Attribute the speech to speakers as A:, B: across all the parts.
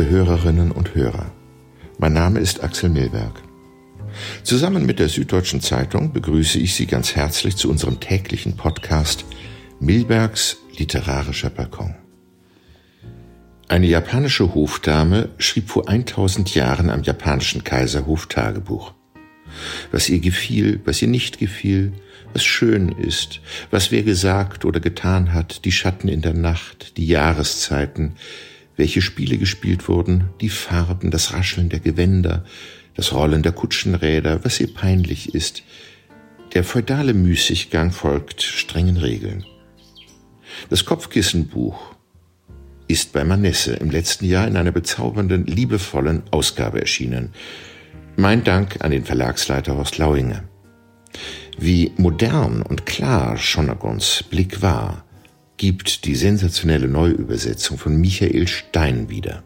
A: liebe Hörerinnen und Hörer. Mein Name ist Axel Milberg. Zusammen mit der Süddeutschen Zeitung begrüße ich Sie ganz herzlich zu unserem täglichen Podcast Milbergs literarischer Balkon. Eine japanische Hofdame schrieb vor 1000 Jahren am japanischen Kaiserhof Tagebuch. Was ihr gefiel, was ihr nicht gefiel, was schön ist, was wer gesagt oder getan hat, die Schatten in der Nacht, die Jahreszeiten, welche Spiele gespielt wurden, die Farben, das Rascheln der Gewänder, das Rollen der Kutschenräder, was ihr peinlich ist. Der feudale Müßiggang folgt strengen Regeln. Das Kopfkissenbuch ist bei Manesse im letzten Jahr in einer bezaubernden, liebevollen Ausgabe erschienen. Mein Dank an den Verlagsleiter Horst Lauinger. Wie modern und klar Schonagons Blick war, gibt die sensationelle Neuübersetzung von Michael Stein wieder.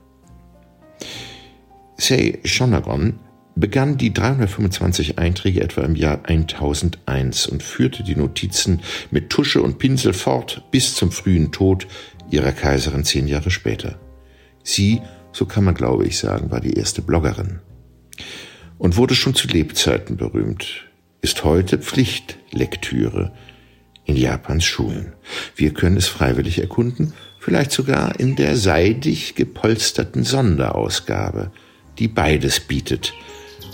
A: Say Shonagon begann die 325 Einträge etwa im Jahr 1001 und führte die Notizen mit Tusche und Pinsel fort bis zum frühen Tod ihrer Kaiserin zehn Jahre später. Sie, so kann man glaube ich sagen, war die erste Bloggerin und wurde schon zu Lebzeiten berühmt, ist heute Pflichtlektüre in Japans Schulen. Wir können es freiwillig erkunden, vielleicht sogar in der seidig gepolsterten Sonderausgabe, die beides bietet.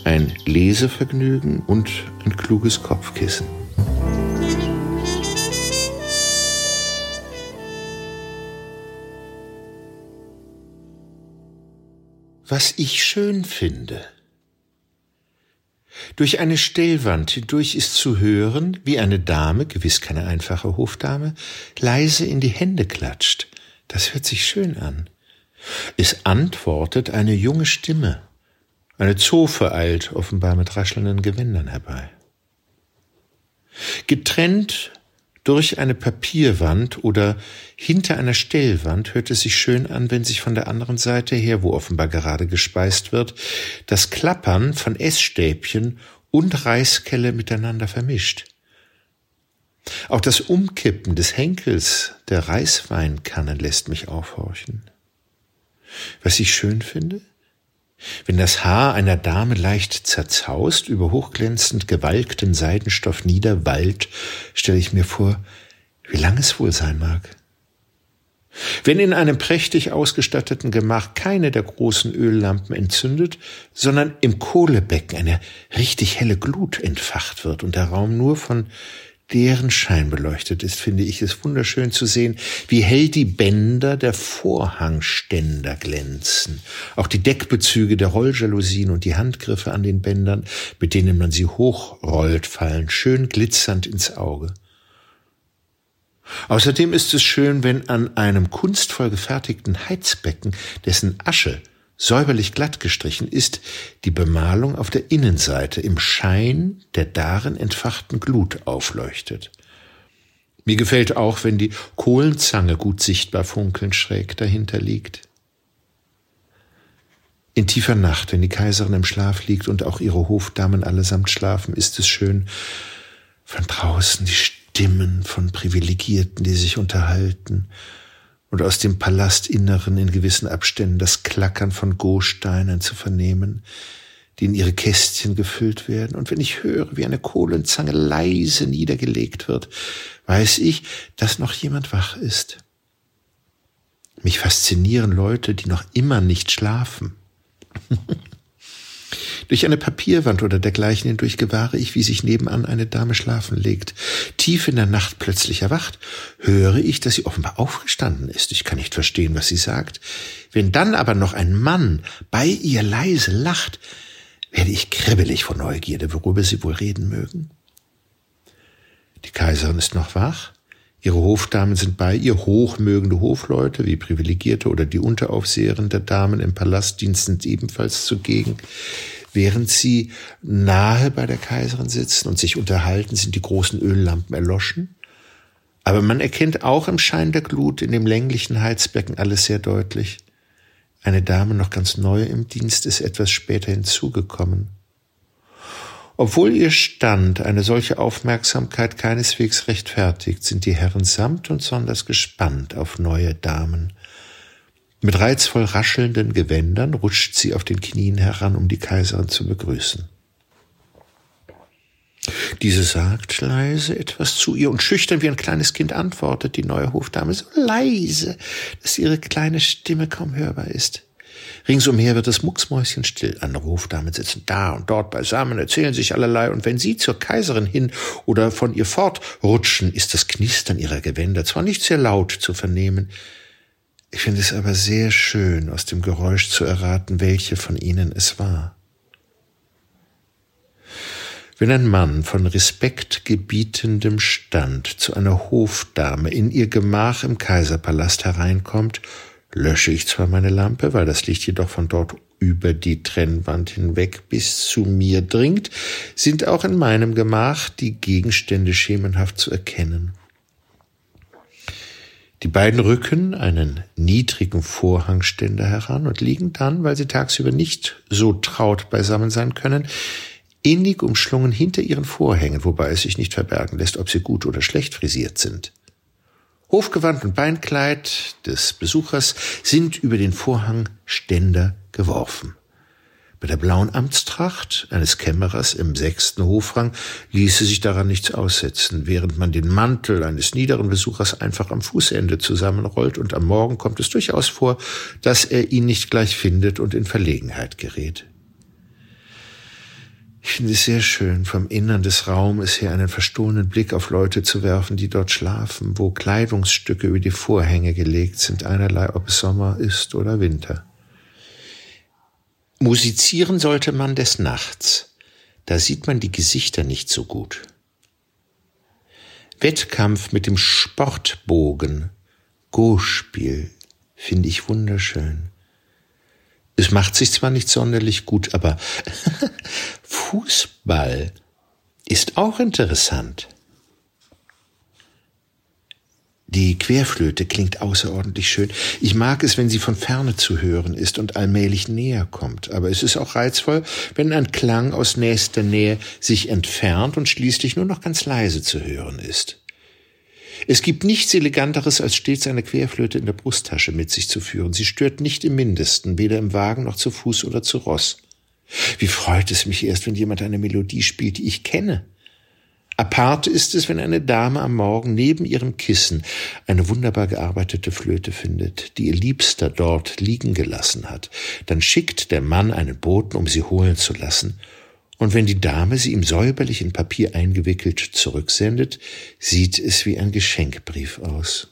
A: Ein Lesevergnügen und ein kluges Kopfkissen. Was ich schön finde. Durch eine Stellwand hindurch ist zu hören, wie eine Dame, gewiss keine einfache Hofdame, leise in die Hände klatscht. Das hört sich schön an. Es antwortet eine junge Stimme. Eine Zofe eilt offenbar mit raschelnden Gewändern herbei. Getrennt durch eine Papierwand oder hinter einer Stellwand hört es sich schön an, wenn sich von der anderen Seite her, wo offenbar gerade gespeist wird, das Klappern von Essstäbchen und Reiskelle miteinander vermischt. Auch das Umkippen des Henkels der Reisweinkanne lässt mich aufhorchen. Was ich schön finde? Wenn das Haar einer Dame leicht zerzaust über hochglänzend gewalkten Seidenstoff niederwallt, stelle ich mir vor, wie lang es wohl sein mag. Wenn in einem prächtig ausgestatteten Gemach keine der großen Öllampen entzündet, sondern im Kohlebecken eine richtig helle Glut entfacht wird und der Raum nur von deren Schein beleuchtet ist, finde ich es wunderschön zu sehen, wie hell die Bänder der Vorhangständer glänzen. Auch die Deckbezüge der Rolljalousien und die Handgriffe an den Bändern, mit denen man sie hochrollt, fallen schön glitzernd ins Auge. Außerdem ist es schön, wenn an einem kunstvoll gefertigten Heizbecken, dessen Asche säuberlich glatt gestrichen ist, die Bemalung auf der Innenseite im Schein der darin entfachten Glut aufleuchtet. Mir gefällt auch, wenn die Kohlenzange gut sichtbar funkelnd schräg dahinter liegt. In tiefer Nacht, wenn die Kaiserin im Schlaf liegt und auch ihre Hofdamen allesamt schlafen, ist es schön, von draußen die Stimmen von Privilegierten, die sich unterhalten, und aus dem Palastinneren in gewissen Abständen das Klackern von Gosteinen zu vernehmen, die in ihre Kästchen gefüllt werden. Und wenn ich höre, wie eine Kohlenzange leise niedergelegt wird, weiß ich, dass noch jemand wach ist. Mich faszinieren Leute, die noch immer nicht schlafen. Durch eine Papierwand oder dergleichen hindurch gewahre ich, wie sich nebenan eine Dame schlafen legt. Tief in der Nacht plötzlich erwacht, höre ich, dass sie offenbar aufgestanden ist. Ich kann nicht verstehen, was sie sagt. Wenn dann aber noch ein Mann bei ihr leise lacht, werde ich kribbelig vor Neugierde, worüber sie wohl reden mögen. Die Kaiserin ist noch wach. Ihre Hofdamen sind bei ihr, hochmögende Hofleute wie Privilegierte oder die Unteraufseherin der Damen im Palastdienst sind ebenfalls zugegen. Während sie nahe bei der Kaiserin sitzen und sich unterhalten, sind die großen Öllampen erloschen. Aber man erkennt auch im Schein der Glut in dem länglichen Heizbecken alles sehr deutlich. Eine Dame noch ganz neu im Dienst ist etwas später hinzugekommen. Obwohl ihr Stand eine solche Aufmerksamkeit keineswegs rechtfertigt, sind die Herren samt und sonders gespannt auf neue Damen. Mit reizvoll raschelnden Gewändern rutscht sie auf den Knien heran, um die Kaiserin zu begrüßen. Diese sagt leise etwas zu ihr und schüchtern wie ein kleines Kind antwortet die neue Hofdame so leise, dass ihre kleine Stimme kaum hörbar ist. Ringsumher wird es mucksmäuschenstill. Andere Hofdamen sitzen da und dort beisammen, erzählen sich allerlei, und wenn sie zur Kaiserin hin oder von ihr fortrutschen, ist das Knistern ihrer Gewänder zwar nicht sehr laut zu vernehmen, ich finde es aber sehr schön, aus dem Geräusch zu erraten, welche von ihnen es war. Wenn ein Mann von respektgebietendem Stand zu einer Hofdame in ihr Gemach im Kaiserpalast hereinkommt, lösche ich zwar meine Lampe, weil das Licht jedoch von dort über die Trennwand hinweg bis zu mir dringt, sind auch in meinem Gemach die Gegenstände schemenhaft zu erkennen. Die beiden rücken einen niedrigen Vorhangständer heran und liegen dann, weil sie tagsüber nicht so traut beisammen sein können, innig umschlungen hinter ihren Vorhängen, wobei es sich nicht verbergen lässt, ob sie gut oder schlecht frisiert sind. Hofgewand und Beinkleid des Besuchers sind über den Vorhangständer geworfen. Bei der blauen Amtstracht eines Kämmerers im sechsten Hofrang ließe sich daran nichts aussetzen, während man den Mantel eines niederen Besuchers einfach am Fußende zusammenrollt und am Morgen kommt es durchaus vor, dass er ihn nicht gleich findet und in Verlegenheit gerät. Ich finde es sehr schön, vom Innern des Raumes her einen verstohlenen Blick auf Leute zu werfen, die dort schlafen, wo Kleidungsstücke über die Vorhänge gelegt sind, einerlei, ob es Sommer ist oder Winter. Musizieren sollte man des Nachts, da sieht man die Gesichter nicht so gut. Wettkampf mit dem Sportbogen, Go-Spiel, finde ich wunderschön. Es macht sich zwar nicht sonderlich gut, aber Fußball ist auch interessant. Die Querflöte klingt außerordentlich schön. Ich mag es, wenn sie von ferne zu hören ist und allmählich näher kommt. Aber es ist auch reizvoll, wenn ein Klang aus nächster Nähe sich entfernt und schließlich nur noch ganz leise zu hören ist. Es gibt nichts Eleganteres, als stets eine Querflöte in der Brusttasche mit sich zu führen. Sie stört nicht im mindesten, weder im Wagen noch zu Fuß oder zu Ross. Wie freut es mich erst, wenn jemand eine Melodie spielt, die ich kenne. Apart ist es, wenn eine Dame am Morgen neben ihrem Kissen eine wunderbar gearbeitete Flöte findet, die ihr Liebster dort liegen gelassen hat. Dann schickt der Mann einen Boten, um sie holen zu lassen, und wenn die Dame sie ihm säuberlich in Papier eingewickelt zurücksendet, sieht es wie ein Geschenkbrief aus.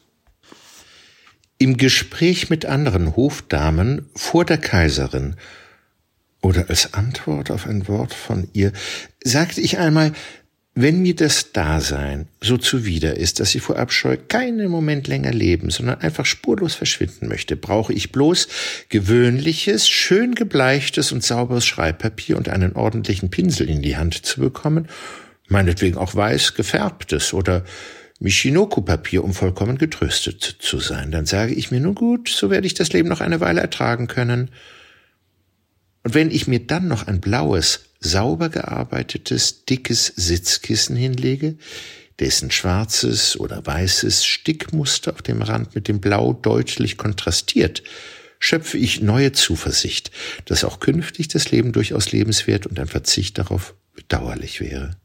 A: Im Gespräch mit anderen Hofdamen vor der Kaiserin oder als Antwort auf ein Wort von ihr sagte ich einmal, wenn mir das Dasein so zuwider ist, dass ich vor Abscheu keinen Moment länger leben, sondern einfach spurlos verschwinden möchte, brauche ich bloß gewöhnliches, schön gebleichtes und sauberes Schreibpapier und einen ordentlichen Pinsel in die Hand zu bekommen, meinetwegen auch weiß gefärbtes oder Michinoku-Papier, um vollkommen getröstet zu sein. Dann sage ich mir, nun gut, so werde ich das Leben noch eine Weile ertragen können. Und wenn ich mir dann noch ein blaues, sauber gearbeitetes, dickes Sitzkissen hinlege, dessen schwarzes oder weißes Stickmuster auf dem Rand mit dem Blau deutlich kontrastiert, schöpfe ich neue Zuversicht, dass auch künftig das Leben durchaus lebenswert und ein Verzicht darauf bedauerlich wäre.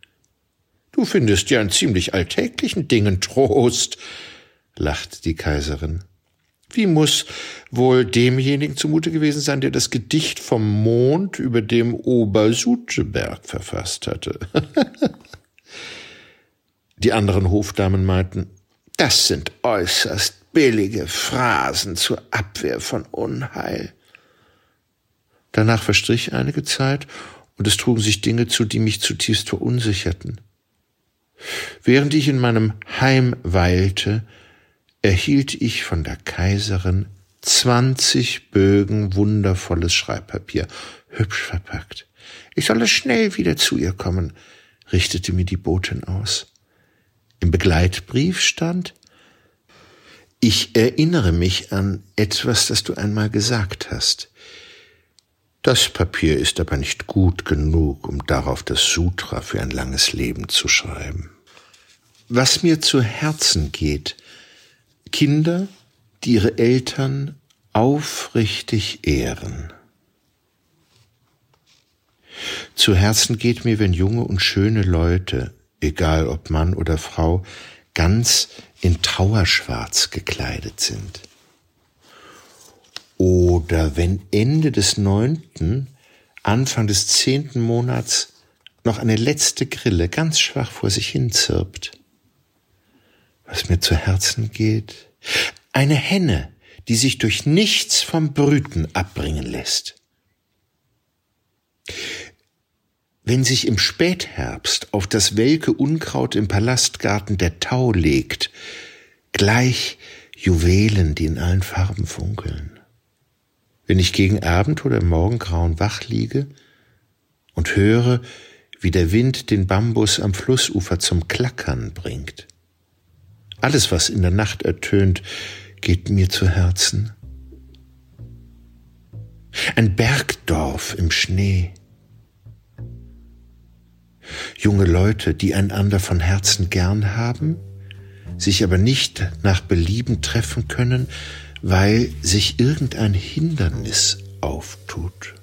A: Du findest ja in ziemlich alltäglichen Dingen Trost, lacht die Kaiserin. Wie muss wohl demjenigen zumute gewesen sein, der das Gedicht vom Mond über dem Obersuteberg verfasst hatte? Die anderen Hofdamen meinten, das sind äußerst billige Phrasen zur Abwehr von Unheil. Danach verstrich einige Zeit, und es trugen sich Dinge zu, die mich zutiefst verunsicherten. Während ich in meinem Heim weilte, erhielt ich von der Kaiserin zwanzig Bögen wundervolles Schreibpapier, hübsch verpackt. Ich solle schnell wieder zu ihr kommen, richtete mir die Botin aus. Im Begleitbrief stand Ich erinnere mich an etwas, das du einmal gesagt hast. Das Papier ist aber nicht gut genug, um darauf das Sutra für ein langes Leben zu schreiben. Was mir zu Herzen geht, Kinder, die ihre Eltern aufrichtig ehren. Zu Herzen geht mir, wenn junge und schöne Leute, egal ob Mann oder Frau, ganz in Trauerschwarz gekleidet sind. Oder wenn Ende des neunten, Anfang des zehnten Monats noch eine letzte Grille ganz schwach vor sich hin zirpt. Was mir zu Herzen geht, eine Henne, die sich durch nichts vom Brüten abbringen lässt. Wenn sich im Spätherbst auf das welke Unkraut im Palastgarten der Tau legt, gleich Juwelen, die in allen Farben funkeln. Wenn ich gegen Abend oder Morgengrauen wach liege und höre, wie der Wind den Bambus am Flussufer zum Klackern bringt. Alles, was in der Nacht ertönt, geht mir zu Herzen. Ein Bergdorf im Schnee, junge Leute, die einander von Herzen gern haben, sich aber nicht nach Belieben treffen können, weil sich irgendein Hindernis auftut.